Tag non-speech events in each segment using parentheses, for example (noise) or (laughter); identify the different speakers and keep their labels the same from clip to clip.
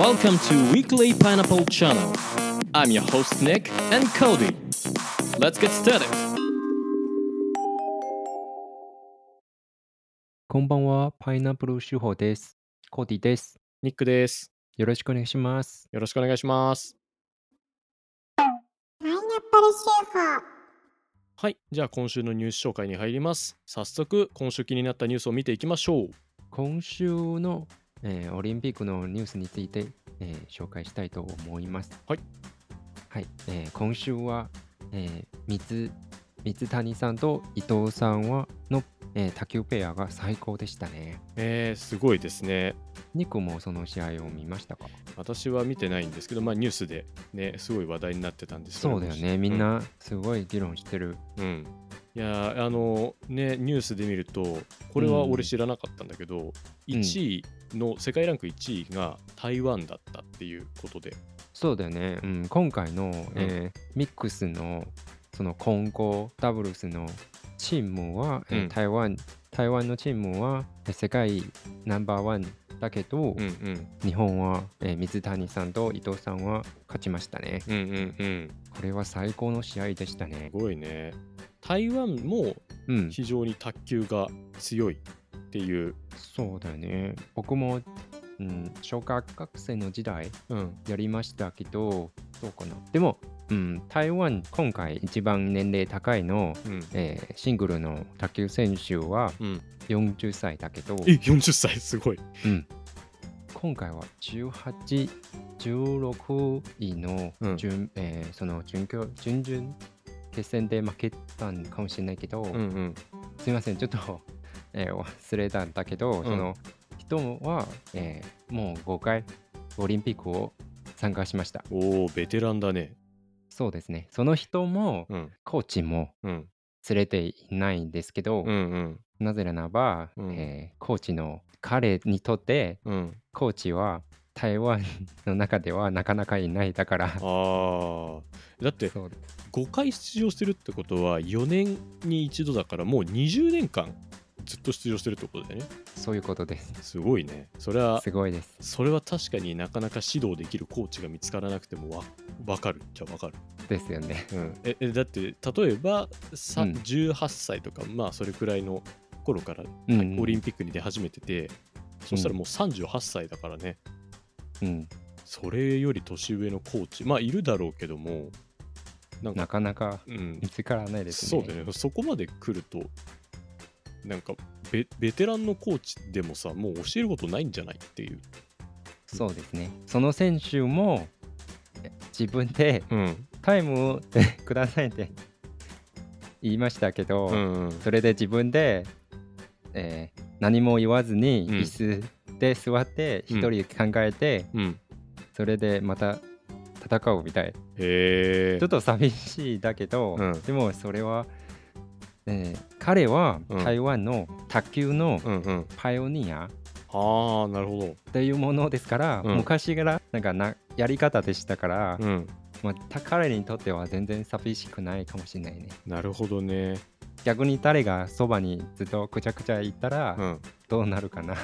Speaker 1: Welcome to Weekly Pineapple Channel. I'm your host Nick and Cody. Let's get started.
Speaker 2: こんばんは、パイナップル手法です。コーディです。
Speaker 1: ニックです。
Speaker 2: よろしくお願いします。
Speaker 1: よろしくお願いします。
Speaker 3: パイナップル手法
Speaker 1: はい、じゃあ今週のニュース紹介に入ります。早速、今週気になったニュースを見ていきましょう。
Speaker 2: 今週の、えーオリンピックのニュースについて、えー紹介したいと思います。
Speaker 1: はい。
Speaker 2: はい、えー今週は、えー水水谷さんと伊藤さんはの、えー卓球ペアが最高でしたね。
Speaker 1: えー、すごいですね。
Speaker 2: ニコもその試合を見ましたか？
Speaker 1: 私は見てないんですけど、まあニュースでね、すごい話題になってたんです
Speaker 2: そうだよね。みん、なすごい議論してる。
Speaker 1: うん。うんいやーあのねニュースで見るとこれは俺知らなかったんだけど、1位の世界ランク1位が台湾だったっていうことで。
Speaker 2: そうだよね、うん、今回の、えーミックスのその混合ダブルスのチームは、えー
Speaker 1: うん。
Speaker 2: 台湾台湾のチームはえー世界ナンバーワンだけど、
Speaker 1: うんうん。
Speaker 2: 日本は、えー水谷さんと伊藤さんは勝ちましたね。
Speaker 1: うんうんうん。
Speaker 2: これは最高の試合でしたね。
Speaker 1: すごいね。台湾も
Speaker 2: うん。
Speaker 1: 非常に卓球が強いっていう、
Speaker 2: そうだよね。僕も、うん、小学生の時代
Speaker 1: うん、
Speaker 2: やりましたけどどうかな。でも、うん、台湾今回一番年齢高いの
Speaker 1: うん。
Speaker 2: えーシングルの卓球選手は
Speaker 1: うん。
Speaker 2: 40歳だけど、
Speaker 1: え40歳？すごい。
Speaker 2: うん。今回は18、16位の
Speaker 1: うん。
Speaker 2: 準、えーその準決準々決戦で負けたんかもしれないけど、
Speaker 1: うんうん。
Speaker 2: すみません、ちょっと、えー忘れたんだけど、
Speaker 1: ん。
Speaker 2: その人は、えーもう5回オリンピックを参加しました。
Speaker 1: おおベテランだね。
Speaker 2: そうですね。その人も、
Speaker 1: うん。
Speaker 2: コーチも
Speaker 1: うん。
Speaker 2: 連れていないんですけど、
Speaker 1: うんうん。
Speaker 2: なぜならば、
Speaker 1: うん。
Speaker 2: えーコーチの彼にとって
Speaker 1: うん。
Speaker 2: コーチは台湾の中ではなかなかいないだから。
Speaker 1: あー。だって
Speaker 2: そうです。
Speaker 1: 5回出場してるってことは4年に一度だからもう20年間ずっと出場してるってことだよね。
Speaker 2: そういうことです。
Speaker 1: すごいね。それは
Speaker 2: すごいです。
Speaker 1: それは確かになかなか指導できるコーチが見つからなくてもわ分かるじゃ分かる、
Speaker 2: ですよね。
Speaker 1: うん、ええだって例えばさ、
Speaker 2: うん。
Speaker 1: 18歳とかまあそれくらいの頃から
Speaker 2: うんうん。
Speaker 1: オリンピックに出始めてて、そしたらもう38歳だからね。
Speaker 2: うん。
Speaker 1: それより年上のコーチまあいるだろうけどもなんか
Speaker 2: なか見つからないですね。
Speaker 1: そうだよね。そこまで来るとなんかベベテランのコーチでもさもう教えることないんじゃないっていう、
Speaker 2: そうですね。その選手もえ自分で
Speaker 1: うん。
Speaker 2: タイムをくださいって言いましたけど、
Speaker 1: うんうん、
Speaker 2: それで自分で、えー何も言わずに
Speaker 1: うん。
Speaker 2: 椅子で座って一
Speaker 1: うん
Speaker 2: 人考えて、
Speaker 1: うん、
Speaker 2: それでまた戦うみたい。ちょっと寂しいだけど、
Speaker 1: うん。
Speaker 2: でもそれは、えー彼は
Speaker 1: うん。
Speaker 2: 台湾の卓球の
Speaker 1: うんうん。
Speaker 2: パイオニア
Speaker 1: ああなるほど。
Speaker 2: っていうものですから、
Speaker 1: うん。
Speaker 2: 昔からなんかなやり方でしたから、
Speaker 1: うん。
Speaker 2: まあ、た彼にとっては全然寂しくないかもしれないね。
Speaker 1: なるほどね。
Speaker 2: 逆に誰がそばにずっとくちゃくちゃいたら、
Speaker 1: うん。
Speaker 2: どうなるかな (laughs) っ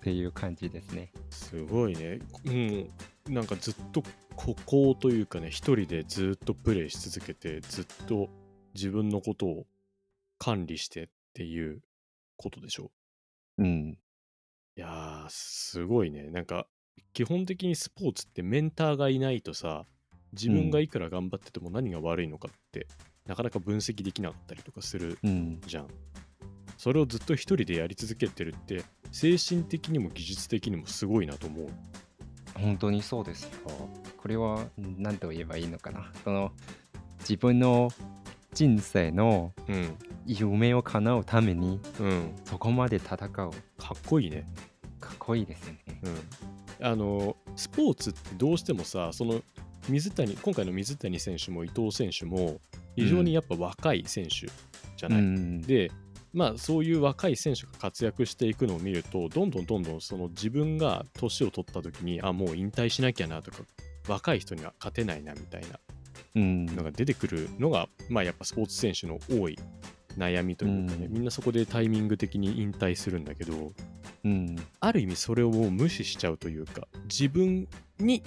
Speaker 2: ていう感じですね。
Speaker 1: すごいね。うん。なんかずっと孤高というかね一人でずっとプレイし続けてずっと自分のことを管理してっていうことでしょ？
Speaker 2: うん。
Speaker 1: いやーすごいね。なんか基本的にスポーツってメンターがいないとさ自分がいくら頑張ってても何が悪いのかって、なかなか分析できなかったりとかする
Speaker 2: うん。
Speaker 1: じゃん。それをずっと一人でやり続けてるって精神的にも技術的にもすごいなと思う。
Speaker 2: 本当にそうですよ。これは何と言えばいいのかな。その自分の人生の
Speaker 1: うん。
Speaker 2: 夢を叶うために
Speaker 1: うん。
Speaker 2: そこまで戦う。か
Speaker 1: かっこいいね。
Speaker 2: っこいいですよね。
Speaker 1: うん。あのスポーツってどうしてもさその水谷今回の水谷選手も伊藤選手も非常にやっぱ若い選手じゃない、
Speaker 2: うん。
Speaker 1: でまあそういう若い選手が活躍していくのを見るとどんどんどんどんその自分が年を取った時にあもう引退しなきゃなとか若い人には勝てないなみたいな。
Speaker 2: うん
Speaker 1: のが出てくるのが、まあ、やっぱスポーツ選手の多い悩みというかね、
Speaker 2: うん
Speaker 1: みんなそこでタイミング的に引退するんだけど
Speaker 2: うん。
Speaker 1: ある意味それをもう無視しちゃうというか自分に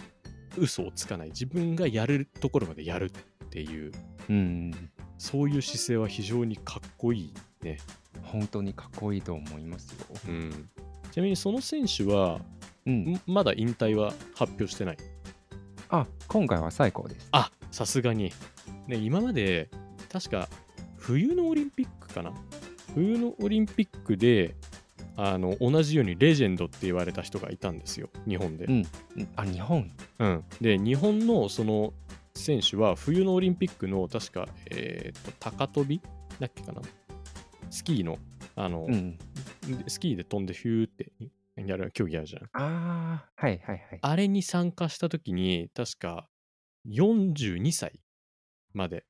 Speaker 1: 嘘をつかない自分がやるところまでやるっていう
Speaker 2: うん。
Speaker 1: そういう姿勢は非常にかっこいいね、
Speaker 2: 本当にかっこいいと思いますよ。
Speaker 1: うん、ちなみにその選手は
Speaker 2: うん。
Speaker 1: んまだ引退は発表してない？
Speaker 2: あ、今回は最高です。
Speaker 1: あさすがに、ね、今まで確か冬のオリンピックかな？冬のオリンピックであの同じようにレジェンドって言われた人がいたんですよ日本で、
Speaker 2: うん。うんあ、日本？
Speaker 1: うん、で日本のその選手は冬のオリンピックの確か、えーと高跳び？だっけかな？スキーのあの、
Speaker 2: うん。
Speaker 1: スキーで飛んでヒューってやる競技あるじゃん
Speaker 2: ああ、はいはいはい。
Speaker 1: あれに参加した時に確か42歳まで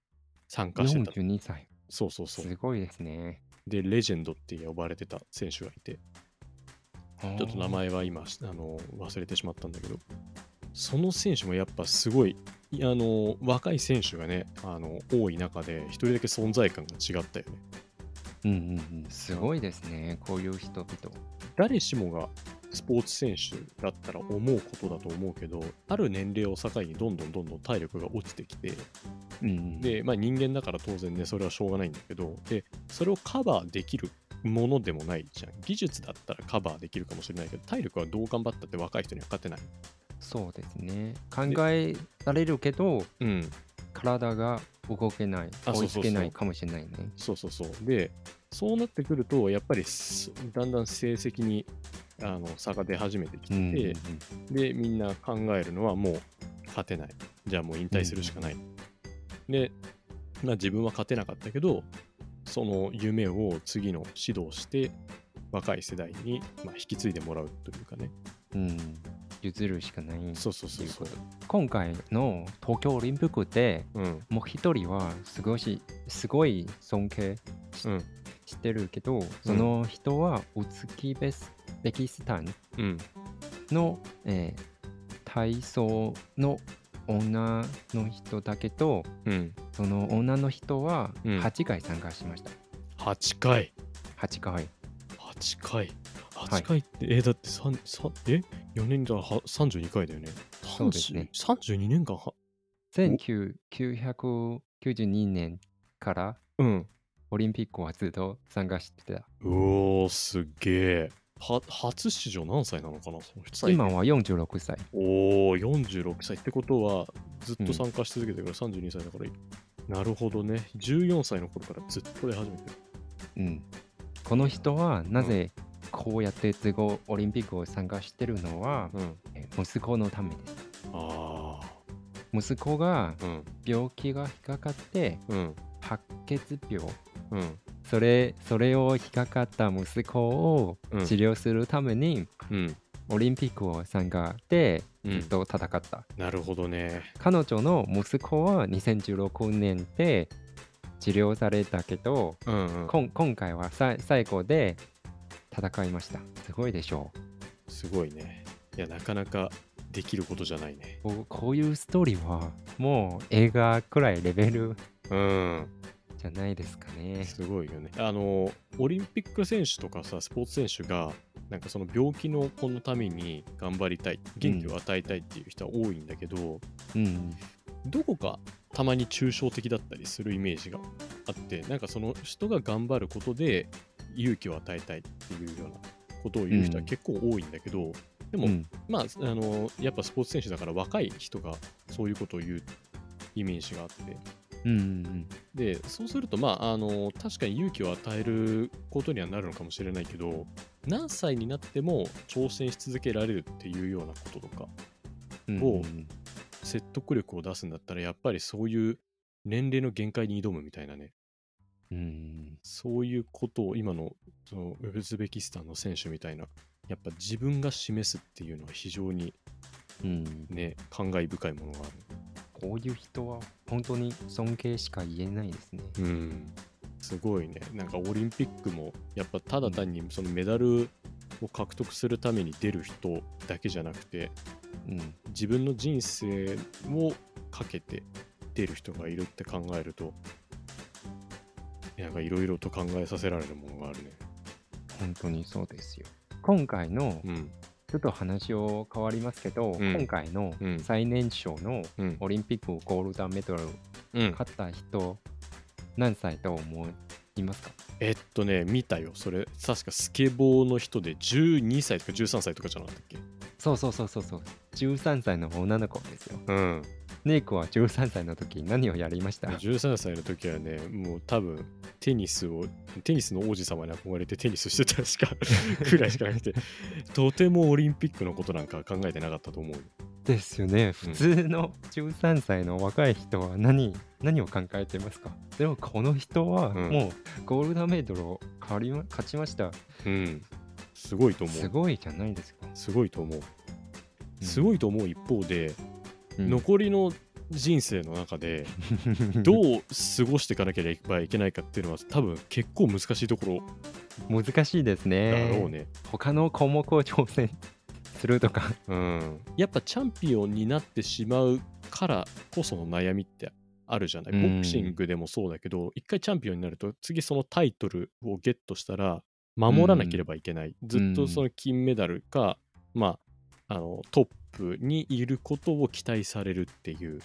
Speaker 1: 参加してた
Speaker 2: 42歳。
Speaker 1: そうそうそう
Speaker 2: すごいですね。
Speaker 1: でレジェンドって呼ばれてた選手がいて
Speaker 2: ちょ
Speaker 1: っと名前は今あの忘れてしまったんだけどその選手もやっぱすごいいあの若い選手がねあの多い中で一人だけ存在感が違ったよね
Speaker 2: うんうんうん。すごいですね。こういう人々。
Speaker 1: 誰しもがスポーツ選手だったら思うことだと思うけどある年齢を境にどんどんどんどん体力が落ちてきて
Speaker 2: うんうん。
Speaker 1: で、まあ、人間だから当然ねそれはしょうがないんだけどでそれをカバーできるものでもないじゃん技術だったらカバーできるかもしれないけど体力はどう頑張ったって若い人には勝てない
Speaker 2: そうですね。考えられるけど、
Speaker 1: うん
Speaker 2: 体が動けない、追いつけないかもしれないね。
Speaker 1: そうそうそうでそうなってくるとやっぱりすだんだん成績にあの差が出始めてきてて、
Speaker 2: うんうん
Speaker 1: でみんな考えるのはもう勝てない。じゃあもう引退するしかない、で、まあ、自分は勝てなかったけどその夢を次の指導して若い世代に、まあ、引き継いでもらうというかね。
Speaker 2: うん。うん譲るしかない。
Speaker 1: そうそうそうそう。
Speaker 2: 今回の東京オリンピックで
Speaker 1: うん。
Speaker 2: もう一人はすごいしすごい尊敬
Speaker 1: うん。
Speaker 2: してるけど、その人はウズキベスベキスタン
Speaker 1: うん。
Speaker 2: の、えー体操の女の人だけど
Speaker 1: うん。
Speaker 2: その女の人は
Speaker 1: うん。
Speaker 2: 8回参加しました、
Speaker 1: 8回
Speaker 2: 8回
Speaker 1: 8回
Speaker 2: はい。
Speaker 1: 8回って、えだって3 3え？4年だは32回だよね。
Speaker 2: そうですね。
Speaker 1: 30 32年間は
Speaker 2: ？1992年から
Speaker 1: うん。
Speaker 2: オリンピックはずっと参加してた。
Speaker 1: うおーすっげえは初出場何歳なのかな？その人
Speaker 2: 今は46歳。
Speaker 1: おお46歳ってことはずっと参加し続けてるから32歳だから、なるほどね。14歳の頃からずっと出始めてる。
Speaker 2: うん、この人はなぜこうやって次オリンピックを参加してるのは、
Speaker 1: うん。
Speaker 2: え息子のためです。
Speaker 1: あ
Speaker 2: 息子が
Speaker 1: あうん。
Speaker 2: 病気が引っかかって
Speaker 1: うん。
Speaker 2: 白血病
Speaker 1: うん
Speaker 2: それそれを引っかかった息子を
Speaker 1: うん。
Speaker 2: 治療するために、
Speaker 1: うん。
Speaker 2: オリンピックを参加で
Speaker 1: うん。
Speaker 2: ずっと戦った、
Speaker 1: なるほどね。
Speaker 2: 彼女の息子は2016年で治療されたけど、
Speaker 1: うんうん。
Speaker 2: こん今回はさ最後で戦いました。すごいでしょう。
Speaker 1: すごいね。いやなかなかできることじゃないね。
Speaker 2: こうこういうストーリーはもう映画くらいレベル
Speaker 1: うん
Speaker 2: じゃないですかね。
Speaker 1: すごいよねあのオリンピック選手とかさスポーツ選手がなんかその病気の子のために頑張りたい元気を与えたいっていう人は多いんだけど、
Speaker 2: うん。
Speaker 1: どこかたまに抽象的だったりするイメージがあってなんかその人が頑張ることで勇気を与えたいっていうようなことを言う人は結構多いんだけど、でも、
Speaker 2: うん
Speaker 1: まああのやっぱスポーツ選手だから若い人がそういうことを言うイメージがあって
Speaker 2: うんうん
Speaker 1: でそうするとまああの確かに勇気を与えることにはなるのかもしれないけど何歳になっても挑戦し続けられるっていうようなこととか
Speaker 2: うん。
Speaker 1: を
Speaker 2: うん
Speaker 1: 説得力を出すんだったらやっぱりそういう年齢の限界に挑むみたいなね
Speaker 2: うん。
Speaker 1: そういうことを今のそのウズベキスタンの選手みたいなやっぱ自分が示すっていうのは非常に
Speaker 2: うん。
Speaker 1: ね感慨深いものがある
Speaker 2: こういう人は本当に尊敬しか言えないですね。
Speaker 1: うんすごいねなんかオリンピックもやっぱただ単にそのメダルを獲得するために出る人だけじゃなくて
Speaker 2: うん。
Speaker 1: 自分の人生をかけて出る人がいるって考えるとなんかいろいろと考えさせられるものがあるね
Speaker 2: 本当にそうですよ。今回の
Speaker 1: うん。
Speaker 2: ちょっと話を変わりますけど、
Speaker 1: うん
Speaker 2: 今回の
Speaker 1: うん
Speaker 2: 最年少の
Speaker 1: うん。
Speaker 2: オリンピックゴールドメダル
Speaker 1: うん、
Speaker 2: 勝った人、何歳と思いますか？
Speaker 1: えっとね、見たよ。それ、確かスケボーの人で12歳とか13歳とかじゃなかったっけ？
Speaker 2: そうそうそうそうそう。13歳の女の子ですよ。
Speaker 1: うん。
Speaker 2: ネイクは13歳の時何をやりました
Speaker 1: ？13歳の時はね、もう多分、テニスを、テニスの王子様に憧れてテニスしてたしか、(laughs) くらいしかなくて、とてもオリンピックのことなんか考えてなかったと思うよ。
Speaker 2: ですよね。普通の13歳の若い人は何何を考えてますか？でもこの人は
Speaker 1: うん
Speaker 2: もうゴールドメダルを勝りま勝ちました。
Speaker 1: うん。すごいと思う。
Speaker 2: すごいじゃないですか。
Speaker 1: すごいと思う。
Speaker 2: うん
Speaker 1: すごいと思う一方で、
Speaker 2: うん
Speaker 1: 残りの人生の中で (laughs) どう過ごしていかなければいけないかっていうのは多分結構難しいところ
Speaker 2: 難しいです
Speaker 1: だ
Speaker 2: ね。
Speaker 1: ろうね。
Speaker 2: 他の項目を挑戦するとか。
Speaker 1: うん、やっぱチャンピオンになってしまうからこその悩みってあるじゃない？
Speaker 2: うん
Speaker 1: ボクシングでもそうだけど、一回チャンピオンになると次そのタイトルをゲットしたら守らなければいけない。ずっとその金メダルか、まあ、あのトップにいることを期待されるっていう、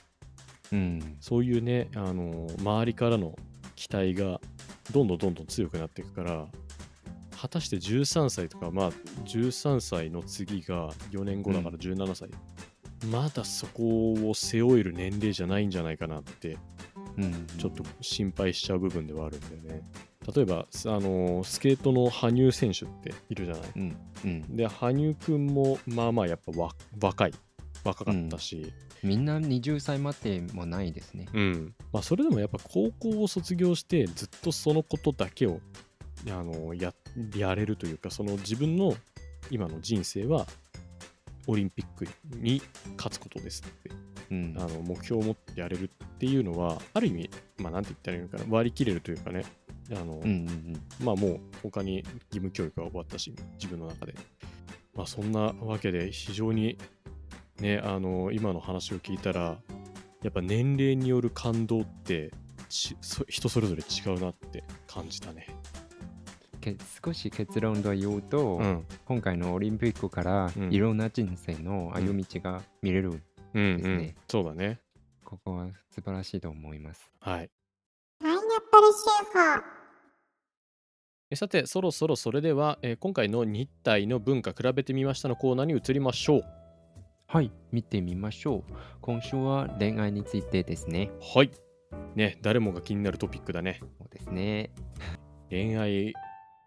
Speaker 2: うん。
Speaker 1: そういうね、あの周りからの期待がどんどんどんどん強くなっていくから、果たして13歳とか、まあ、13歳の次が4年後だから17歳、まだそこを背負える年齢じゃないんじゃないかなって、
Speaker 2: うん、
Speaker 1: ちょっと心配しちゃう部分ではあるんだよね。例えば、あのスケートの羽生選手っているじゃない。
Speaker 2: うん。うん。
Speaker 1: で、羽生くんも、まあまあ、やっぱわ若い。若かったし、
Speaker 2: みんな20歳までもないですね。
Speaker 1: うん。まあ、それでもやっぱ高校を卒業して、ずっとそのことだけをあのややれるというか、その自分の今の人生は、オリンピックに勝つことですって
Speaker 2: うん
Speaker 1: あの目標を持ってやれるっていうのは、ある意味、まあ、なんて言ったらいいのかな、割り切れるというかね、あの
Speaker 2: うんうん
Speaker 1: まあもう他に義務教育が終わったし、自分の中で。まあそんなわけで非常にね、あの今の話を聞いたら、やっぱ年齢による感動ってちそ人それぞれ違うなって感じたね。
Speaker 2: け少し結論を言うと、
Speaker 1: うん。
Speaker 2: 今回のオリンピックから
Speaker 1: うん
Speaker 2: いろんな人生の歩み道が見れる、
Speaker 1: うん、うん
Speaker 2: ですね
Speaker 1: そうだね。
Speaker 2: ここは素晴らしいと思います。
Speaker 1: はい。
Speaker 3: パイナップルシューフォー
Speaker 1: えさて、そろそろそれでは、えー今回の日台の文化比べてみましたのコーナーに移りましょう。
Speaker 2: はい、見てみましょう。今週は恋愛についてですね。
Speaker 1: はい。ね、誰もが気になるトピックだね。
Speaker 2: そうですね。
Speaker 1: 恋愛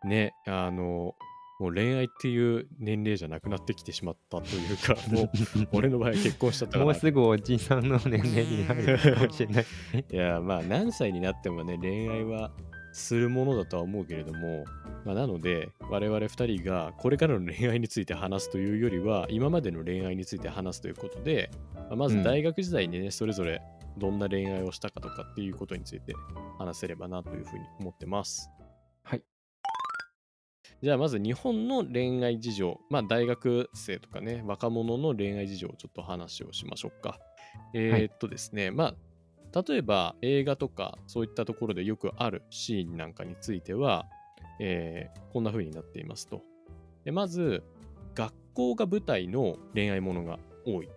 Speaker 1: ねあのもう恋愛っていう年齢じゃなくなってきてしまったというかもう (laughs) 俺の場合は結婚しちゃったから
Speaker 2: もうすぐおじさんの年齢に入るかもしれない。(laughs)
Speaker 1: いやまあ何歳になってもね恋愛はするものだとは思うけれども、まあ、なので我々2人がこれからの恋愛について話すというよりは今までの恋愛について話すということで、まあまず
Speaker 2: うん
Speaker 1: 大学時代にね、それぞれどんな恋愛をしたかとかっていうことについて話せればなというふうに思ってます。
Speaker 2: はい。
Speaker 1: じゃあまず日本の恋愛事情、まあ大学生とかね、若者の恋愛事情をちょっと話をしましょうか。えーっとですね、まあ例えば映画とかそういったところでよくあるシーンなんかについては、えーこんな風になっていますと。でまず、学校が舞台の恋愛ものが多い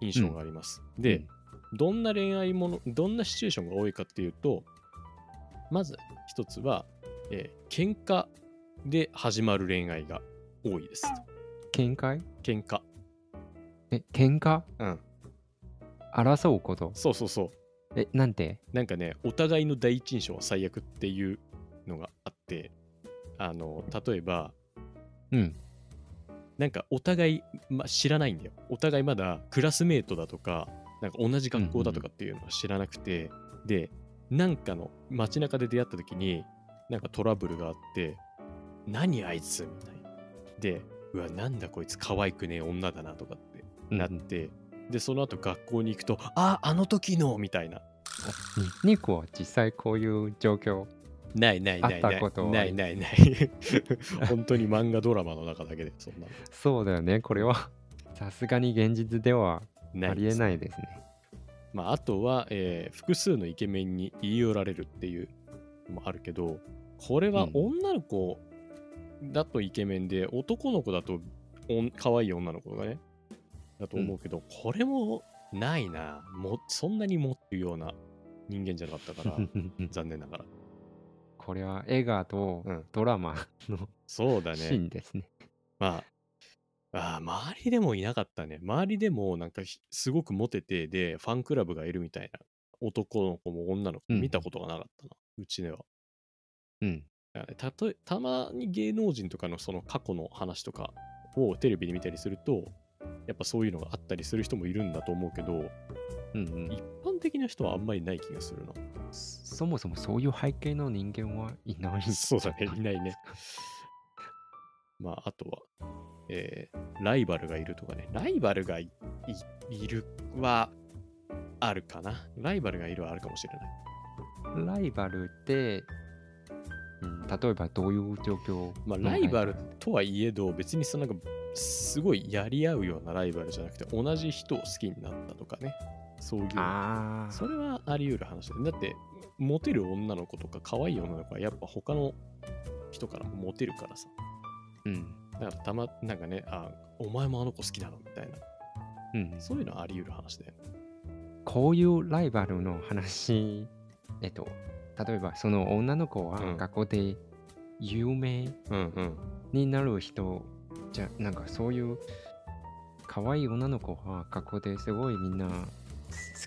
Speaker 1: 印象があります。で、どんな恋愛もの、どんなシチュエーションが多いかっていうと、まず一つは、えー喧嘩で始まる恋愛が多いです。
Speaker 2: 喧嘩？
Speaker 1: 喧嘩。
Speaker 2: え、喧嘩？
Speaker 1: うん。
Speaker 2: 争うこと？
Speaker 1: そうそうそう。
Speaker 2: え、なんて？
Speaker 1: なんかね、お互いの第一印象は最悪っていうのがあって、あの、例えば、
Speaker 2: うん。
Speaker 1: なんかお互い、ま、知らないんだよ。お互いまだクラスメートだとか、なんか同じ学校だとかっていうのは知らなくて、で、なんかの街中で出会った時に、なんかトラブルがあって、何あいつみたいな。で、うわ、なんだこいつ可愛くねえ女だなとかってなって、で、その後学校に行くと、あ、あの時のみたいな。
Speaker 2: ニコは実際こういう状況。
Speaker 1: ないないないないないないない (laughs) 本当に漫画ドラマの中だけでそんなの
Speaker 2: そうだよね。これはさすがに現実ではありえないですね。
Speaker 1: まあ、あとは、えー複数のイケメンに言い寄られるっていうのもあるけどこれは
Speaker 2: うん
Speaker 1: 女の子だとイケメンで、男の子だとおん可愛い女の子がね、だと思うけど、これもないな。もそんなに持ってるような人間じゃなかったから、(laughs) 残念ながら。
Speaker 2: これは映画と
Speaker 1: うん
Speaker 2: ドラマの
Speaker 1: そうだ
Speaker 2: シー
Speaker 1: ね。
Speaker 2: ンですね。
Speaker 1: まあ、あー周りでもいなかったね。周りでもなんかひすごくモテて、で、ファンクラブがいるみたいな男の子も女の子も見たことがなかったな、うちでは。
Speaker 2: うん。
Speaker 1: たとえたまに芸能人とかのその過去の話とかをテレビで見たりすると、やっぱそういうのがあったりする人もいるんだと思うけど、
Speaker 2: うんうん
Speaker 1: 一般的な人はあんまりない気がするな。
Speaker 2: そもそもそういう背景の人間はいない。
Speaker 1: そうだね、いないね。(laughs) まあ、あとは、えーライバルがいるとかね。ライバルがいるはあるかな。ライバルがいるはあるかもしれない。
Speaker 2: ライバルって、うん、例えばどういう状況？
Speaker 1: まあ、
Speaker 2: の
Speaker 1: ライバルとはいえど、別にそのなんか、すごいやり合うようなライバルじゃなくて、同じ人を好きになったとかね。そういう。それはあり得る話だ。だって、モテる女の子とか可愛い女の子はやっぱ他の人からもモテるからさ。
Speaker 2: うん。
Speaker 1: だからたま、なんかね、あ、お前もあの子好きなのみたいな。
Speaker 2: うん、
Speaker 1: そういうのはあり得る話だよね。
Speaker 2: こういうライバルの話、えっと、例えばその女の子は
Speaker 1: うん
Speaker 2: 学校で有名
Speaker 1: うんうん。
Speaker 2: じゃ、なんかそういう可愛い女の子は学校ですごいみんな好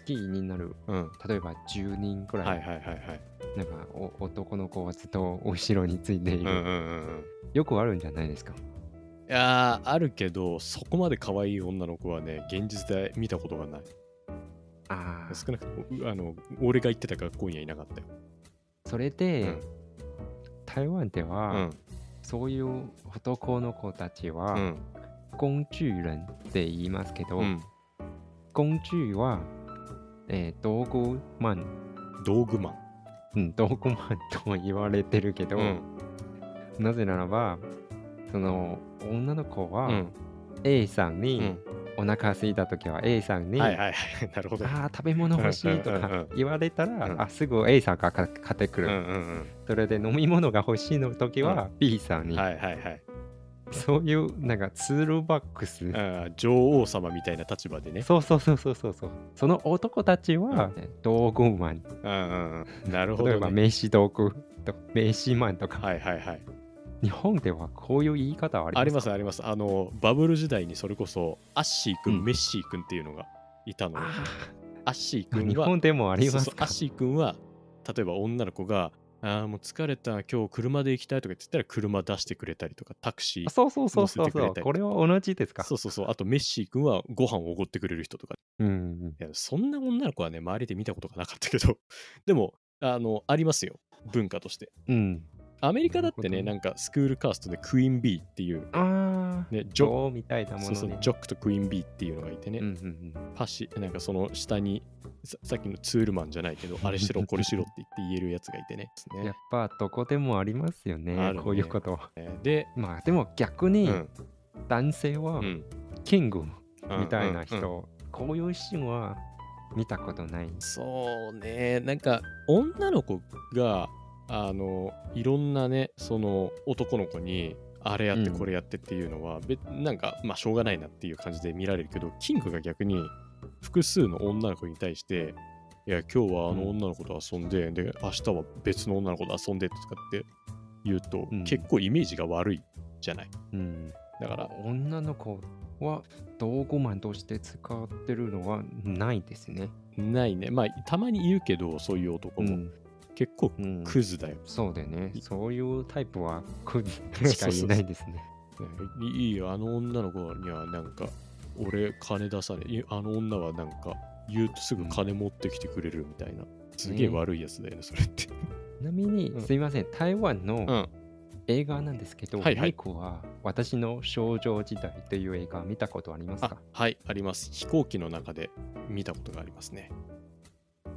Speaker 2: きになる。
Speaker 1: うん。
Speaker 2: 例えば10人くらい、
Speaker 1: はいはいはいはい。
Speaker 2: なんかお男の子はずっと後ろについている。
Speaker 1: うんうんうんうん。
Speaker 2: よくあるんじゃないですか？
Speaker 1: いやー、あるけど、そこまで可愛い女の子はね、現実で見たことがない。
Speaker 2: ああ。
Speaker 1: 少なくとも、うあの、俺が行ってた学校にはいなかったよ。
Speaker 2: それで、
Speaker 1: うん
Speaker 2: 台湾では、
Speaker 1: うん。
Speaker 2: そういう男の子たちは、
Speaker 1: うん。
Speaker 2: 工具人って言いますけど、
Speaker 1: うん。
Speaker 2: 工具は、えー道具マン、
Speaker 1: 道具マン。
Speaker 2: うん、道具マンと言われてるけど、
Speaker 1: うん。
Speaker 2: なぜならばその女の子は、
Speaker 1: うん
Speaker 2: A さんに、
Speaker 1: うん。
Speaker 2: お腹空いた時は A さんに、
Speaker 1: はいはいはい。(laughs) なるほど。
Speaker 2: あー食べ物欲しいと
Speaker 1: うんうんうん
Speaker 2: か言われたら、
Speaker 1: うん
Speaker 2: あすぐ A さんが買ってくる、
Speaker 1: うんうん
Speaker 2: それで飲み物が欲しいの時は B さんに、
Speaker 1: うん。はいはいはい。
Speaker 2: そういうなんかツールバックス、
Speaker 1: 女王様みたいな立場でね。
Speaker 2: そうそうそうそうそうそうその男たちは、道具マン
Speaker 1: うんうんうん。なるほど、ね。
Speaker 2: 例えば名刺道具と名刺マンとか、
Speaker 1: はいはいはい。
Speaker 2: 日本ではこういう言い方はありますか？
Speaker 1: ありますあります。あの、バブル時代にそれこそ、アッシー君、
Speaker 2: うん
Speaker 1: メッシー君っていうのがいたのアッシー
Speaker 2: ー
Speaker 1: 君は、
Speaker 2: 日本でもあります
Speaker 1: アッシー君は、例えば女の子が、あーもう疲れた、今日車で行きたいとか言ってたら車出してくれたりとか、タクシー。
Speaker 2: そうそうそうそうそうこれは同じですか？
Speaker 1: そうそうそう。あと、メッシー君はご飯をおごってくれる人とか。
Speaker 2: うんうん
Speaker 1: いや、そんな女の子はね、周りで見たことがなかったけど、でも、あの、ありますよ。文化として。
Speaker 2: うん
Speaker 1: アメリカだってね、
Speaker 2: な
Speaker 1: んかスクールカーストでクイーンビーっていう、
Speaker 2: ああ
Speaker 1: ね、ジョ
Speaker 2: みたいなものね。
Speaker 1: そうそうジョックとクイーンビーっていうのがいてね、
Speaker 2: うんうんうん。
Speaker 1: パシ、なんかその下にさ、さっきのツールマンじゃないけど、(laughs) あれしろ、これしろって言って言えるやつがいてね。
Speaker 2: やっぱどこでもありますよね
Speaker 1: ね。
Speaker 2: こういうこと
Speaker 1: で、
Speaker 2: まあでも逆
Speaker 1: う
Speaker 2: に
Speaker 1: ん、
Speaker 2: 男性は
Speaker 1: うん。
Speaker 2: キング
Speaker 1: うん
Speaker 2: みたいな
Speaker 1: うんうん
Speaker 2: 人こういうシーンは見たことない。
Speaker 1: そうね、なんか女の子が、あの、いろんなね、その男の子に、あれやって
Speaker 2: うん
Speaker 1: これやってっていうのは、べなんか、まあ、しょうがないなっていう感じで見られるけど、キングが逆に複数の女の子に対して、いや、今日はあの女の子と遊んで、で、明日は別の女の子と遊んでとかって言うと、
Speaker 2: うん
Speaker 1: 結構イメージが悪いじゃない。
Speaker 2: うん
Speaker 1: だから、
Speaker 2: 女の子は道具マンとして使ってるのはないですね。
Speaker 1: ないね。まあ、たまにいるけど、そういう男も。
Speaker 2: うん
Speaker 1: 結構
Speaker 2: うん
Speaker 1: クズだよ。
Speaker 2: そうでね
Speaker 1: い。
Speaker 2: そういうタイプはクズ (laughs) しかいないですね。
Speaker 1: ねいいよ、あの女の子にはなんか、俺金出され、いあの女はなんか、言うとすぐ金持ってきてくれるみたいな。すげえ悪いやつだよね、それって。
Speaker 2: ちなみに、
Speaker 1: うん
Speaker 2: すいません、台湾
Speaker 1: う
Speaker 2: の
Speaker 1: ん。
Speaker 2: 映画なんですけど、
Speaker 1: はいはい
Speaker 2: ミクは私の少女時代という映画見たことあります
Speaker 1: あ
Speaker 2: か、
Speaker 1: はい、あります。飛行機の中で見たことがありますね。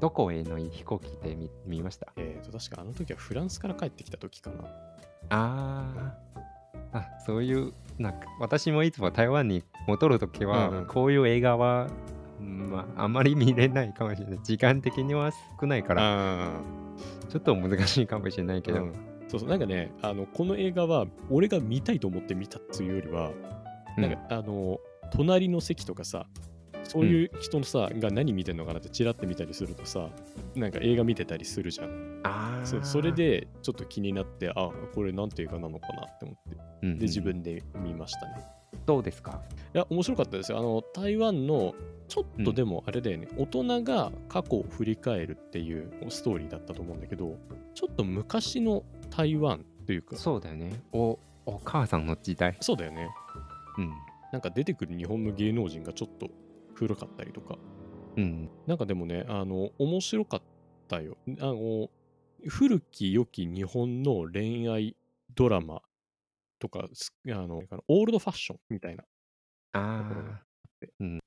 Speaker 2: どこへの飛行機で見見ました？
Speaker 1: えっ、と、確かあの時はフランスから帰ってきた時かな。
Speaker 2: あー。あ、そういう、なんか私もいつも台湾に戻るときは、
Speaker 1: うんうん。
Speaker 2: こういう映画は、うんまあ、あまり見れないかもしれない。時間的には少ないから、
Speaker 1: あ
Speaker 2: ちょっと難しいかもしれないけど、
Speaker 1: うん。そうそうなんかねあのこの映画は俺が見たいと思って見たっていうよりはなんか、あの隣の席とかさそういう人のさ、が何見てんのかなってチラッて見たりするとさなんか映画見てたりするじゃん。
Speaker 2: ああ
Speaker 1: そうそれ、でちょっと気になってあこれなんて映画なのかなって思って。
Speaker 2: うんうん
Speaker 1: で自分で見ましたね。
Speaker 2: どうですか。
Speaker 1: いや面白かったですよ。あの台湾のちょっとでもあれだよね、大人が過去を振り返るっていうストーリーだったと思うんだけどちょっと昔の台湾というか。
Speaker 2: そうだよね。お、お母さんの時代。
Speaker 1: そうだよね。
Speaker 2: うん。
Speaker 1: なんか出てくる日本の芸能人がちょっと古かったりとか
Speaker 2: うん。
Speaker 1: なんかでもねあの面白かったよあの古き良き日本の恋愛ドラマとかすあのオールドファッションみたいな
Speaker 2: あ
Speaker 1: ところが
Speaker 2: あ。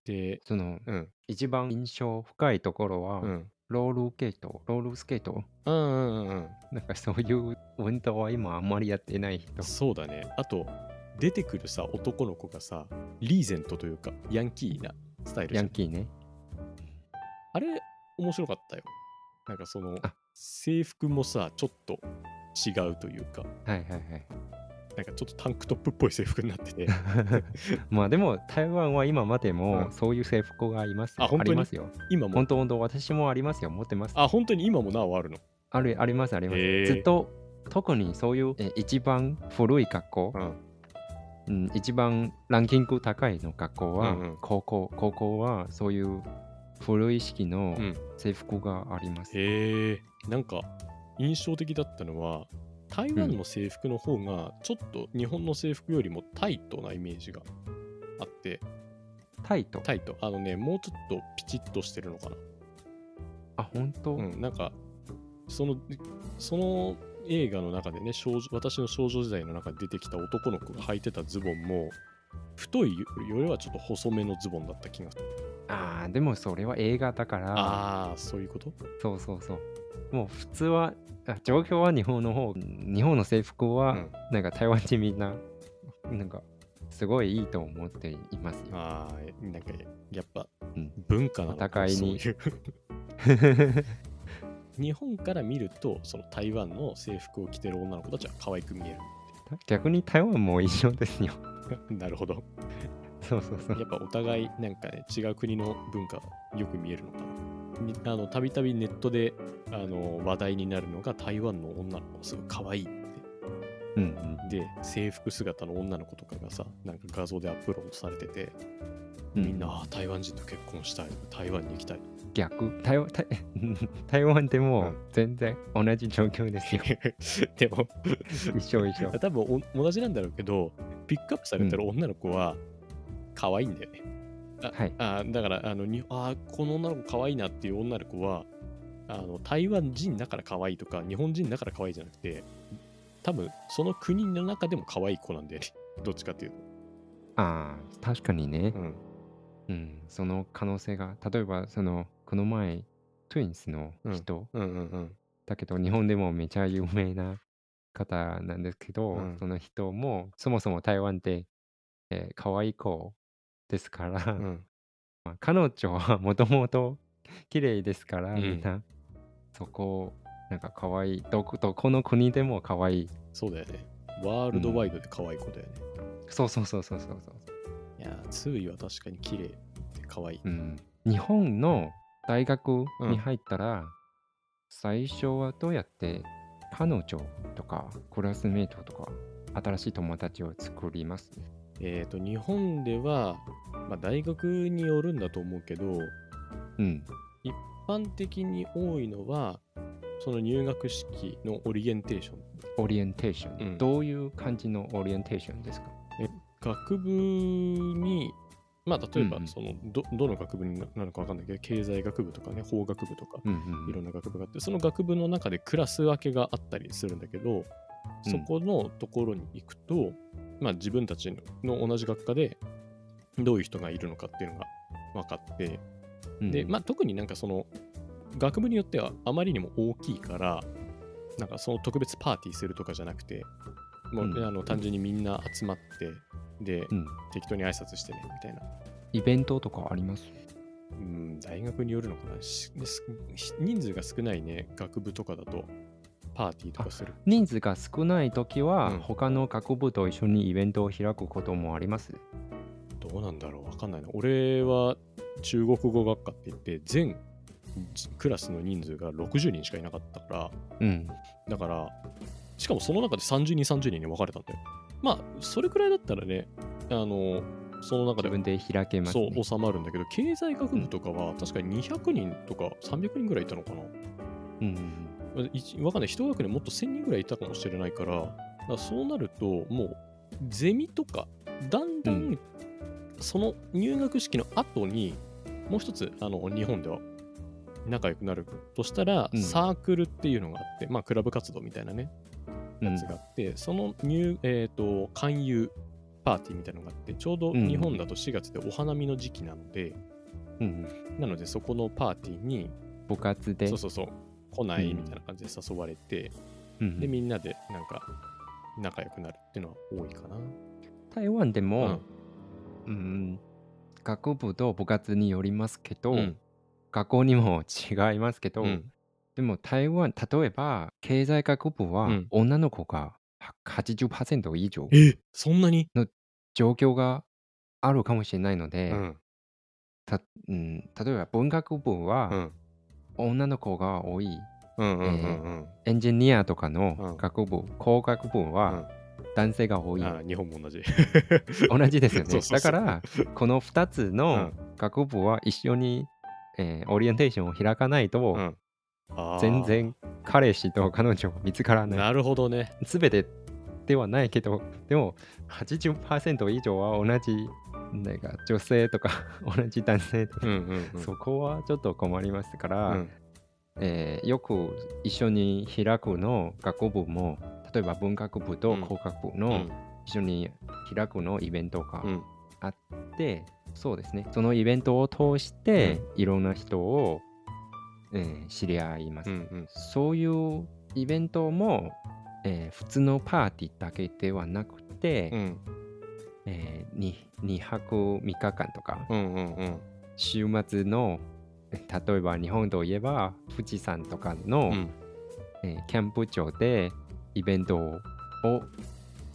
Speaker 1: で
Speaker 2: その、
Speaker 1: うん
Speaker 2: 一番印象深いところは、
Speaker 1: うん
Speaker 2: ロールケート、ロールスケート？
Speaker 1: うんうんうんうん
Speaker 2: なんかそういう運動は今あんまりやってない人。
Speaker 1: そうだね。あと、出てくるさ、男の子がさ、リーゼントというか、ヤンキーなスタイル
Speaker 2: ヤンキーね。
Speaker 1: あれ、面白かったよ。なんかその
Speaker 2: あ、
Speaker 1: 制服もさ、ちょっと違うというか、
Speaker 2: はいはいはい。
Speaker 1: なんかちょっとタンクトップっぽい制服になってて、(laughs)
Speaker 2: まあでも台湾は今まで
Speaker 1: うん
Speaker 2: もそういう制服がありますよ。
Speaker 1: あ本当に？
Speaker 2: りますよ。
Speaker 1: 今も？
Speaker 2: 本、当本当私もありますよ。持ってます。
Speaker 1: あ、本当に今もなおあるの？
Speaker 2: あるありますあります。ずっと特にそういうえ一番古い学校、
Speaker 1: うん。
Speaker 2: うん、一番ランキング高いの学校は、
Speaker 1: うんうん
Speaker 2: 高校高校はそういう古い式の
Speaker 1: うん
Speaker 2: 制服があります。
Speaker 1: へえ、なんか印象的だったのは、台湾の制服の方が、ちょっと日本の制服よりもタイトなイメージがあって、
Speaker 2: タイト？
Speaker 1: タイト。あのね、もうちょっとピチッとしてるのかな。
Speaker 2: あ、本当、
Speaker 1: うん、なんか、その、その映画の中でね、少女私の少女時代の中で出てきた男の子が履いてたズボンも、太いよりはちょっと細めのズボンだった気がする。
Speaker 2: ああ、でもそれは映画だから、
Speaker 1: ああ、そういうこと？
Speaker 2: そうそうそう。もう普通は、あ状況は日本の方、日本の制服は、
Speaker 1: うん
Speaker 2: なんか台湾人みんな、なんかすごいいいと思っていますよ。
Speaker 1: ああ、なんか、やっぱ
Speaker 2: うん
Speaker 1: 文化なのか
Speaker 2: お互いに (laughs)
Speaker 1: 日本から見ると、その台湾の制服を着てる女の子たちは可愛く見え
Speaker 2: 逆に台湾も一緒ですよ。
Speaker 1: る。(laughs) なるほど。
Speaker 2: そうそうそう。
Speaker 1: やっぱお互いなんかね違う国の文化よく見えるのかな。にあのたびたびネットであの話題になるのが台湾の女の子すごい可愛いって。
Speaker 2: うんうん
Speaker 1: で制服姿の女の子とかがさなんか画像でアップロードされてて
Speaker 2: うん
Speaker 1: みんな、あ台湾人と結婚したい台湾に行きたい
Speaker 2: 逆？台湾台 (laughs) 台湾でも
Speaker 1: うん。
Speaker 2: 全然同じ状況ですよ。(laughs)
Speaker 1: でも。
Speaker 2: 一緒一緒。
Speaker 1: 多分お同じなんだろうけどピックアップされてる女の子は可愛いんだよね、あ
Speaker 2: はい。
Speaker 1: あだからあのにあこの女の子可愛いなっていう女の子はあの台湾人だから可愛いとか日本人だから可愛いじゃなくて多分その国の中でも可愛い子なんだよね。(laughs) どっちかっていうと、
Speaker 2: ああ、確かにね。
Speaker 1: うん、
Speaker 2: うん、その可能性が、例えばその、この前、トゥインスの人、
Speaker 1: うんうんうん。
Speaker 2: だけど日本でもめちゃ有名な方なんですけど、
Speaker 1: うん。
Speaker 2: その人もそもそも台湾で、えー可愛い子ですから、
Speaker 1: うん。(laughs)
Speaker 2: まあ彼女は (laughs) もともと綺麗ですから、
Speaker 1: うん。
Speaker 2: みんな。そこなんか可愛いどこどこの国でも可愛い。
Speaker 1: そうだよね。ワールドワイドで可愛い子だよね、
Speaker 2: そうそうそうそうそうそう。
Speaker 1: いやツーイは確かに綺麗で可愛い、
Speaker 2: うん、日本の大学
Speaker 1: うん。
Speaker 2: に入ったら、最初はどうやって彼女とかクラスメイトとか新しい友達を作ります？
Speaker 1: えっ、と日本では、まあ、大学によるんだと思うけど
Speaker 2: うん。
Speaker 1: 一般的に多いのはその入学式のオリエンテーション。
Speaker 2: オリエンテーション、
Speaker 1: うん。
Speaker 2: どういう感じのオリエンテーションですか？
Speaker 1: 学部にまあ例えばそのどどの学部にななのかわかんないけど経済学部とかね法学部とかいろんな学部があってその学部の中でクラス分けがあったりするんだけどそこのところに行くと、まあ自分たちの同じ学科でどういう人がいるのかっていうのが分かって
Speaker 2: うん。
Speaker 1: で、まあ、特になんかその学部によってはあまりにも大きいからなんかその特別パーティーするとかじゃなくてもう、
Speaker 2: うん。
Speaker 1: あの単純にみんな集まってで、
Speaker 2: うん、
Speaker 1: 適当に挨拶してねみたいな、
Speaker 2: イベントとかあります？
Speaker 1: うん、大学によるのかな人数が少ないね学部とかだとパーティーとかする。
Speaker 2: 人数が少ない時は、
Speaker 1: うん
Speaker 2: 他の学部と一緒にイベントを開くこともあります？
Speaker 1: どうなんだろうわかんないな。俺は中国語学科って言って、全クラスの人数が60人しかいなかったから、
Speaker 2: うん。
Speaker 1: だから、しかもその中で30人、30人に分かれたんだよ。まあ、それくらいだったらね、あの、その中で
Speaker 2: 自分で開けます、ね。
Speaker 1: そう収まるんだけど、経済学部とかは確かに200人とか300人ぐらいいたのかな。
Speaker 2: うん。
Speaker 1: いわかんない。一学年もっと1000人ぐらいいたかもしれないから、だからそうなると、もう、ゼミとか、だんだ
Speaker 2: うん
Speaker 1: ん、その入学式の後に、もう一つ、あの、日本では仲良くなるとしたら、
Speaker 2: うん
Speaker 1: サークルっていうのがあって、まあ、クラブ活動みたいなね、
Speaker 2: うん
Speaker 1: やつがあって、その入、えっ、と、勧誘パーティーみたいなのがあって、ちょうど
Speaker 2: うん
Speaker 1: 日本だと4月でお花見の時期なので、
Speaker 2: うん。
Speaker 1: なのでそこのパーティーに、
Speaker 2: 部活で？
Speaker 1: そうそうそう、来ない
Speaker 2: うん
Speaker 1: みたいな感じで誘われて、
Speaker 2: うん
Speaker 1: で、みんなでなんか仲良くなるっていうのは多いかな。
Speaker 2: 台湾で
Speaker 1: う
Speaker 2: も
Speaker 1: ん、
Speaker 2: うん、学部と部活によりますけど、
Speaker 1: うん
Speaker 2: 学校にも違いますけど、
Speaker 1: うん
Speaker 2: でも台湾、例えば経済学部は
Speaker 1: うん。
Speaker 2: 女の子が80%以上
Speaker 1: えそんなに？
Speaker 2: 状況があるかもしれないので、
Speaker 1: うん。
Speaker 2: たうん、例えば文学部
Speaker 1: う
Speaker 2: は
Speaker 1: ん。
Speaker 2: 女の子が多い、
Speaker 1: うんうんうん
Speaker 2: エンジニアとか
Speaker 1: うん。
Speaker 2: の学部、工学部は男性が多い。
Speaker 1: うんあ日本も同じ。(laughs)
Speaker 2: 同じですよね。
Speaker 1: そうそうそう。
Speaker 2: だから、この2つ
Speaker 1: う
Speaker 2: の
Speaker 1: ん。
Speaker 2: 学部は一緒に、えーオリエンテーションを開かないと、
Speaker 1: うん
Speaker 2: 全然彼氏と彼女が見つからない。
Speaker 1: なるほどね。
Speaker 2: すべてではないけど、でも80%以上は同じなんか女性とか (laughs) 同じ男性とか、
Speaker 1: うんうんうん。
Speaker 2: そこはちょっと困りますから、
Speaker 1: うん。
Speaker 2: えーよく一緒に開くの学部も例えば文学部と
Speaker 1: うん。
Speaker 2: 工学部の
Speaker 1: うん。
Speaker 2: 一緒に開くのイベントが
Speaker 1: うん。
Speaker 2: あって、そうですね。そのイベントを通していろんな人を、えー知り合います、
Speaker 1: うんうん。
Speaker 2: そういうイベントも、えー普通のパーティーだけではなくて、
Speaker 1: うん。
Speaker 2: え 2, 泊3日間とか
Speaker 1: うんうんうん。
Speaker 2: 週末のえ例えば日本といえば富士山とかの、
Speaker 1: うん。
Speaker 2: えーキャンプ場でイベントを、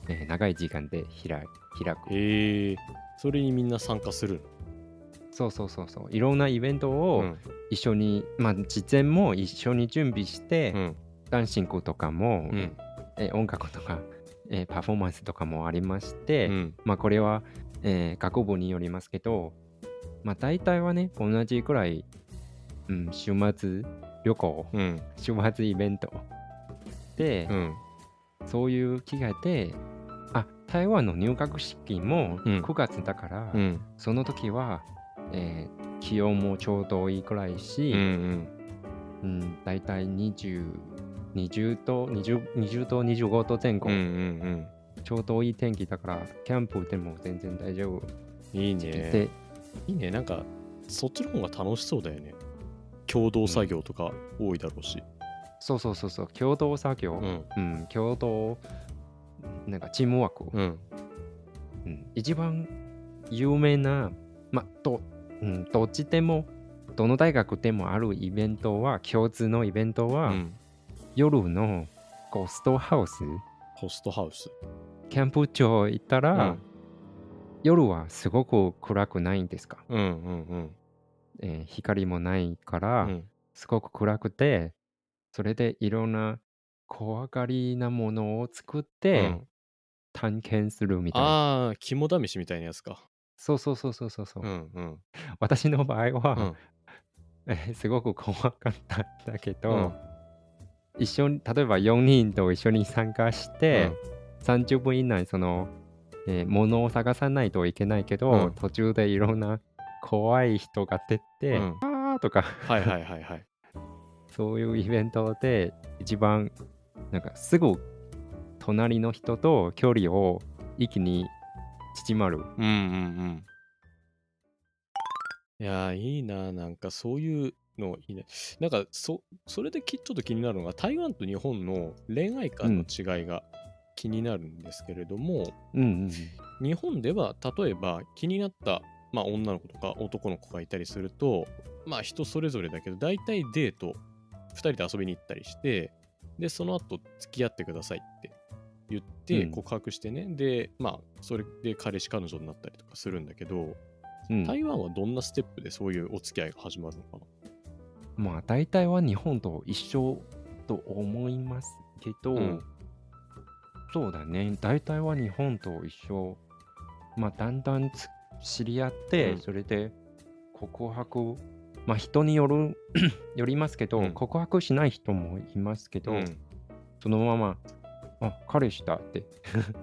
Speaker 2: えー長い時間で開開く。
Speaker 1: へえそれにみんな参加する
Speaker 2: そうそうそうそう。いろんなイベント
Speaker 1: の
Speaker 2: を一緒に、まあ事前も一緒に準備して、
Speaker 1: うん。
Speaker 2: ダンシングとかも、
Speaker 1: うん。
Speaker 2: えー音楽とか、えーパフォーマンスとかもありまして、
Speaker 1: うん。
Speaker 2: まあこれは、えー学部によりますけど、まあ大体はね、同じくらい、うん、週末旅行、
Speaker 1: うん。
Speaker 2: 週末イベントで、
Speaker 1: うん。
Speaker 2: そういう機会で、あ、台湾の入学式も
Speaker 1: うん。
Speaker 2: 9月だから、
Speaker 1: うん。
Speaker 2: その時は、えー気温もちょうどいいくらいし、
Speaker 1: うんうん
Speaker 2: うん、大体20、20と 20, 20と25度前後、
Speaker 1: うんうん
Speaker 2: ちょうどいい天気だから、キャンプでも全然大丈夫。
Speaker 1: うんいい
Speaker 2: で
Speaker 1: ねいいね。なんかそっちの方が楽しそうだよね。共同作業とか多いだろうし。
Speaker 2: そうそうそうそう、共同作業、
Speaker 1: うん。
Speaker 2: うん、共同、なんかチームワーク、
Speaker 1: うん。
Speaker 2: うん。一番有名な、まあ、ど,、うん、どっちでも、どの大学でもあるイベントは、共通のイベントは、
Speaker 1: うん。
Speaker 2: 夜のゴーストハウス、
Speaker 1: ホストハウス。
Speaker 2: キャンプ場行ったら、
Speaker 1: うん。
Speaker 2: 夜はすごく暗くないんですか、
Speaker 1: うんうん
Speaker 2: えー光もないか
Speaker 1: う
Speaker 2: ら、
Speaker 1: ん。
Speaker 2: すごく暗くて、それでいろんな怖がりなものを作って、
Speaker 1: うん。
Speaker 2: 探検するみたいな。
Speaker 1: ああ肝試しみたいなやつか
Speaker 2: そうそうそうそうそうそう、
Speaker 1: うんうん。(laughs)
Speaker 2: 私の場合は、
Speaker 1: うん。(laughs)
Speaker 2: えーすごく怖かったんだけど、
Speaker 1: うん。
Speaker 2: 一緒に例えば4人と一緒に参加して、30分以内その、えー物を探さないといけないけど、
Speaker 1: うん。
Speaker 2: 途中でいろんな怖い人が出て、
Speaker 1: うん
Speaker 2: あーとか
Speaker 1: はいはいはいはい。(laughs)
Speaker 2: そういうイベントで一番なんかすぐ隣の人と距離を一気に縮まる。
Speaker 1: うんうんうん。いやー、いいな、なんかそういうのいいね。なんかそ、それできちょっと気になるのが、台湾と日本の恋愛観の違いが気になるんですけれども、
Speaker 2: うんうん
Speaker 1: 日本では例えば気になった、まあ、女の子とか男の子がいたりすると、まあ人それぞれだけど、大体デート、2人で遊びに行ったりして、で、その後、付き合ってくださいって言って、
Speaker 2: うん。
Speaker 1: 告白してね。で、まあ、それで彼氏、彼女になったりとかするんだけど、
Speaker 2: うん、
Speaker 1: 台湾はどんなステップでそういうお付き合いが始まるのかな？
Speaker 2: まあ大体は日本と一緒と思いますけど、
Speaker 1: うん。
Speaker 2: そうだね。大体は日本と一緒。まあだんだんつ知り合って、
Speaker 1: うん。
Speaker 2: それで告白まあ人による (clears throat) よりますけど、
Speaker 1: うん。
Speaker 2: 告白しない人もいますけど、
Speaker 1: うん。
Speaker 2: そのままあ彼氏だって。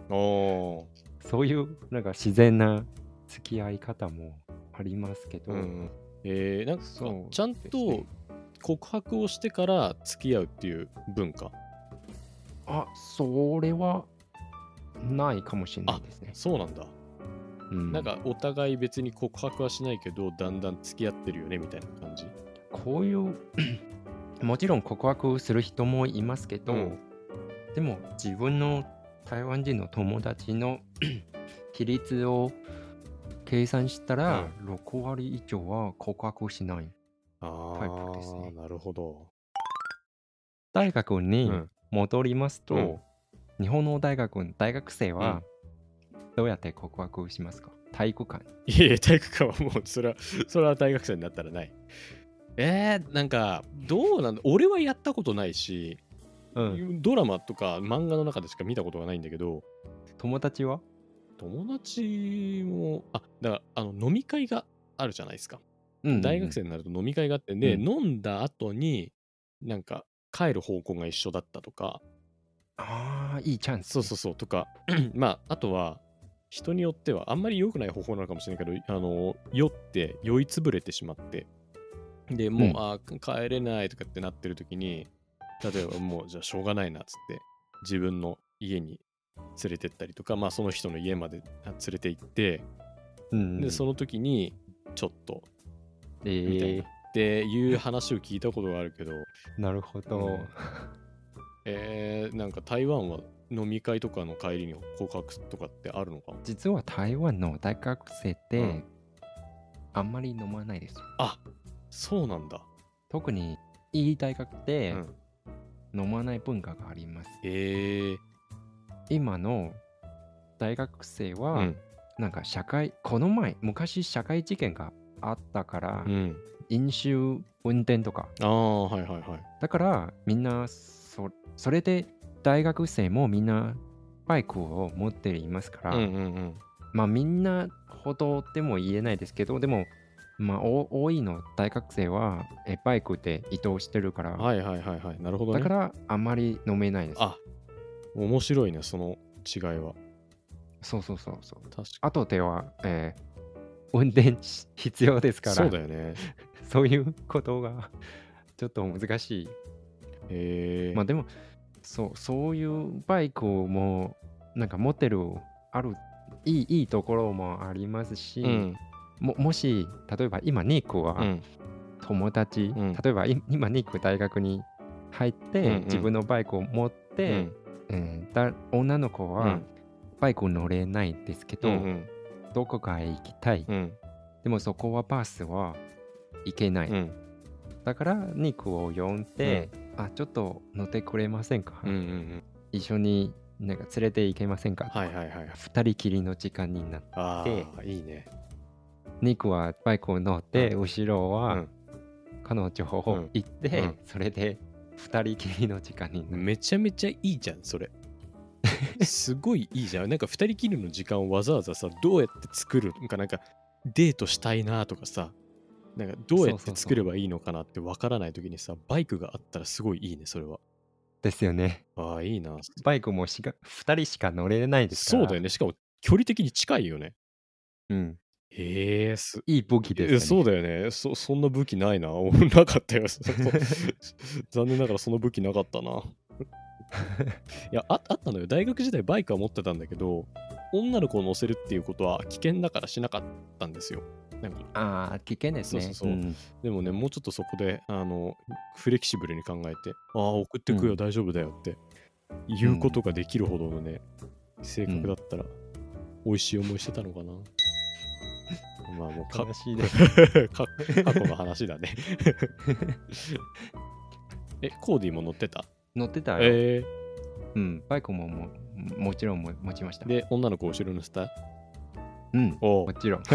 Speaker 1: おー。(laughs)
Speaker 2: そういうなんか自然な付き合い方もありますけど、
Speaker 1: うんえー、なんか
Speaker 2: そう
Speaker 1: ちゃんと告白をしてから付き合うっていう文化？
Speaker 2: あそれはないかもしれないですね。
Speaker 1: そうなんだ、
Speaker 2: うん。
Speaker 1: なんかお互い別に告白はしないけどだんだん付き合ってるよねみたいな感じ？
Speaker 2: こういう (clears throat) もちろん告白する人もいますけど、
Speaker 1: うん
Speaker 2: でも自分の台湾人の友達の (clears throat) 比率を計算したら、6割以上は告白しない。
Speaker 1: あ
Speaker 2: タイプですね。
Speaker 1: なるほど、
Speaker 2: 大学
Speaker 1: う
Speaker 2: に
Speaker 1: ん。
Speaker 2: 戻りますと、
Speaker 1: うん。
Speaker 2: 日本の大学の大学生はどうやって告白しますか？体育館。
Speaker 1: いやいや体育館はもうそれは (laughs) それは大学生になったらない。えー、なんかどうなんだ俺はやったことないし、
Speaker 2: うん。
Speaker 1: ドラマとか漫画の中でしか見たことがないんだけど。
Speaker 2: 友達は？
Speaker 1: 友達もあだからあの飲み会があるじゃないですか。
Speaker 2: うん
Speaker 1: 大学生になると飲み会があってね、
Speaker 2: うん。
Speaker 1: 飲んだ後になんか帰る方向が一緒だったとか。
Speaker 2: ああ、いいチャンス。
Speaker 1: そうそうそうとか。(clears throat) まああとは人によってはあんまり良くない方法なのかもしれないけどあの酔って酔いつぶれてしまって。でもう、
Speaker 2: うん。
Speaker 1: あー帰れないとかってなってる時に例えばもうじゃあしょうがないなっつって自分の家に連れてったりとかまあその人の家まであ連れて行って
Speaker 2: うん
Speaker 1: でその時にちょっと
Speaker 2: え
Speaker 1: みたい
Speaker 2: ー
Speaker 1: な。っていう話を聞いたことがあるけど
Speaker 2: なるほど。
Speaker 1: うん。えー、なんか台湾は飲み会とかの帰りに告白とかってあるのか？
Speaker 2: 実は台湾の大学生って、
Speaker 1: うん。
Speaker 2: あんまり飲まないです。よ。
Speaker 1: あそうなんだ。
Speaker 2: 特にいい大学で
Speaker 1: うん
Speaker 2: 飲まない文化があります。
Speaker 1: えー、
Speaker 2: 今の大学生は、
Speaker 1: うん
Speaker 2: なんか社会、この前、昔社会事件があったから、
Speaker 1: うん。
Speaker 2: 飲酒運転とか。
Speaker 1: ああ、はいはいはい。
Speaker 2: だからみんなそ、それで大学生もみんなバイクを持っていますから、
Speaker 1: うんうんうん。
Speaker 2: まあみんなほどでも言えないですけど、でも、まあお多いの大学生はえバイクで移動してるから、
Speaker 1: はいはいはいはい。なるほどね。
Speaker 2: だからあんまり飲めないです。
Speaker 1: あ面白いね、その違いは。
Speaker 2: そうそうそうそう。
Speaker 1: 確か
Speaker 2: 後では、えー運転し必要ですから、
Speaker 1: そうだよね。(laughs)
Speaker 2: そういうことがちょっと難しい。
Speaker 1: えー、
Speaker 2: まあでも、そう、そういうバイクもなんか持ってる、ある、いいいいところもありますし、
Speaker 1: うん。
Speaker 2: ももし、例えば今、ニックは
Speaker 1: うん。
Speaker 2: 友達、
Speaker 1: うん。
Speaker 2: 例えばい今、ニック大学に入って、
Speaker 1: うんうん。
Speaker 2: 自分のバイクを持って、えーだ女の子は
Speaker 1: うん。
Speaker 2: バイク乗れないんですけど、
Speaker 1: うんうん。
Speaker 2: どこかへ行きたい。
Speaker 1: うん。
Speaker 2: でもそこはバスは行けない。
Speaker 1: うん。
Speaker 2: だから、ニックを呼んで、あ、ちょっと乗ってくれませんか、
Speaker 1: うんうんうん。
Speaker 2: 一緒になんか連れて行けませんか、
Speaker 1: はいはいはいはい。
Speaker 2: 二人きりの時間になって、
Speaker 1: あ、いいね。
Speaker 2: ニックはバイクを乗って、
Speaker 1: う
Speaker 2: 後ろ
Speaker 1: う
Speaker 2: は
Speaker 1: ん
Speaker 2: 彼女を行って、
Speaker 1: うん
Speaker 2: それで二人きりの時間に。
Speaker 1: めちゃめちゃいいじゃん、それ。(laughs) すごいいいじゃん。なんか二人きりの時間をわざわざさ、どうやって作るのか、なんかデートしたいなとかさ、なんかどうやって作ればいいのかなってわからないときにさ、バイクがあったらすごいいいね、それは。
Speaker 2: ですよね。
Speaker 1: ああ、いいな。
Speaker 2: バイクもしが二人しか乗れないですから。
Speaker 1: そうだよね。しかも距離的に近いよね。
Speaker 2: うん。
Speaker 1: へえ、す
Speaker 2: いい武器ですよね。
Speaker 1: えそうだよねそ。そんな武器ないな。(laughs) 俺なかったよ。(laughs) 残念ながらその武器なかったな。いやあ、あったのよ。大学時代バイクは持ってたんだけど、女の子を乗せるっていうことは危険だからしなかったんですよ。なんか
Speaker 2: ああ、危険ですね。
Speaker 1: そうそうそうんでもね、もうちょっとそこで、あの、フレキシブルに考えて、ああ、送ってくよ、
Speaker 2: うん
Speaker 1: 大丈夫だよって言うことができるほどのね、性格だったら、美味しい思いしてたのかな。まあもうか
Speaker 2: 悲しいです。(laughs)
Speaker 1: か過去の話だね。(laughs) え、コーディも乗ってた？
Speaker 2: 乗ってたよ。
Speaker 1: え
Speaker 2: うん、バイクもももちろんも持ちました
Speaker 1: ー、。で、女の子を後ろに乗せた？
Speaker 2: うん、
Speaker 1: お
Speaker 2: もちろん。(laughs)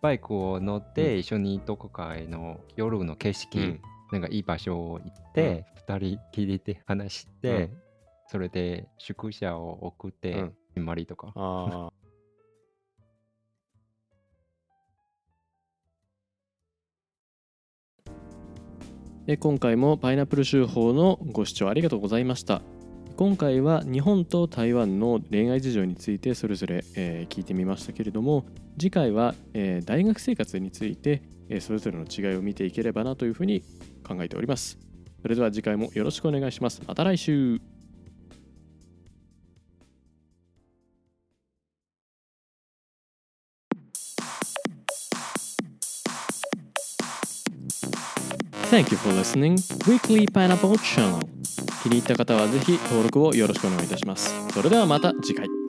Speaker 2: バイクを乗っ
Speaker 1: う
Speaker 2: て一緒にどこかへの夜の景色、
Speaker 1: うん
Speaker 2: なんかいい場所行って、二人きりで話して、
Speaker 1: うん
Speaker 2: それで宿舎を送って、
Speaker 1: うん
Speaker 2: 決まりとか。
Speaker 1: あえ。今回もパイナップル州法のご視聴ありがとうございました。今回は日本と台湾の恋愛事情についてそれぞれ、え聞いてみましたけれども次回は、え大学生活について、えそれぞれの違いを見ていければなというふうに考えております。それでは次回もよろしくお願いします。また来週 Thank you for listening Weekly Pineapple Channel 気に入った方はぜひ登録をよろしくお願いいたします。それではまた次回。